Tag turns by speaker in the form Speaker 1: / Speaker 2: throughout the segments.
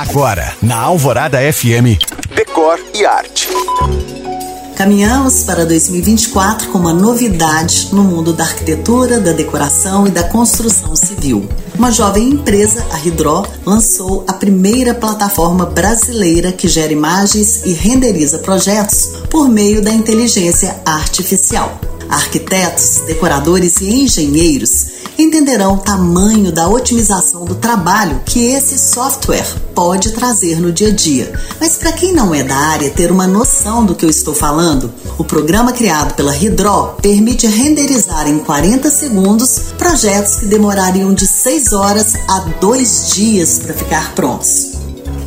Speaker 1: Agora, na Alvorada FM, Decor e Arte.
Speaker 2: Caminhamos para 2024 com uma novidade no mundo da arquitetura, da decoração e da construção civil. Uma jovem empresa, a Hidro, lançou a primeira plataforma brasileira que gera imagens e renderiza projetos por meio da inteligência artificial. Arquitetos, decoradores e engenheiros entenderão o tamanho da otimização do trabalho que esse software pode trazer no dia a dia. Mas para quem não é da área ter uma noção do que eu estou falando, o programa criado pela Hidro permite renderizar em 40 segundos projetos que demorariam de 6 horas a 2 dias para ficar prontos.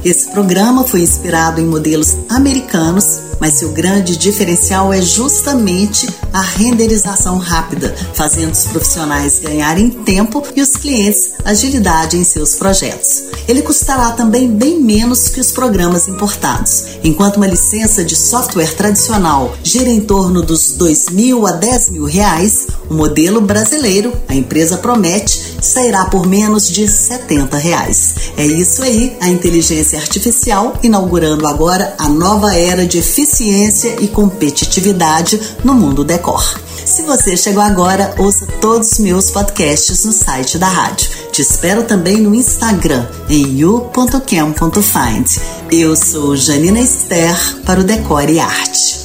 Speaker 2: Esse programa foi inspirado em modelos americanos mas seu grande diferencial é justamente a renderização rápida, fazendo os profissionais ganharem tempo e os clientes agilidade em seus projetos. Ele custará também bem menos que os programas importados. Enquanto uma licença de software tradicional gira em torno dos 2 mil a 10 mil reais, o modelo brasileiro, a empresa promete, sairá por menos de 70 reais. É isso aí, a inteligência artificial inaugurando agora a nova era de eficiência eficiência e competitividade no mundo decor. Se você chegou agora, ouça todos os meus podcasts no site da rádio. Te espero também no Instagram, em you.cam.find. Eu sou Janina Esther para o Decore e Arte.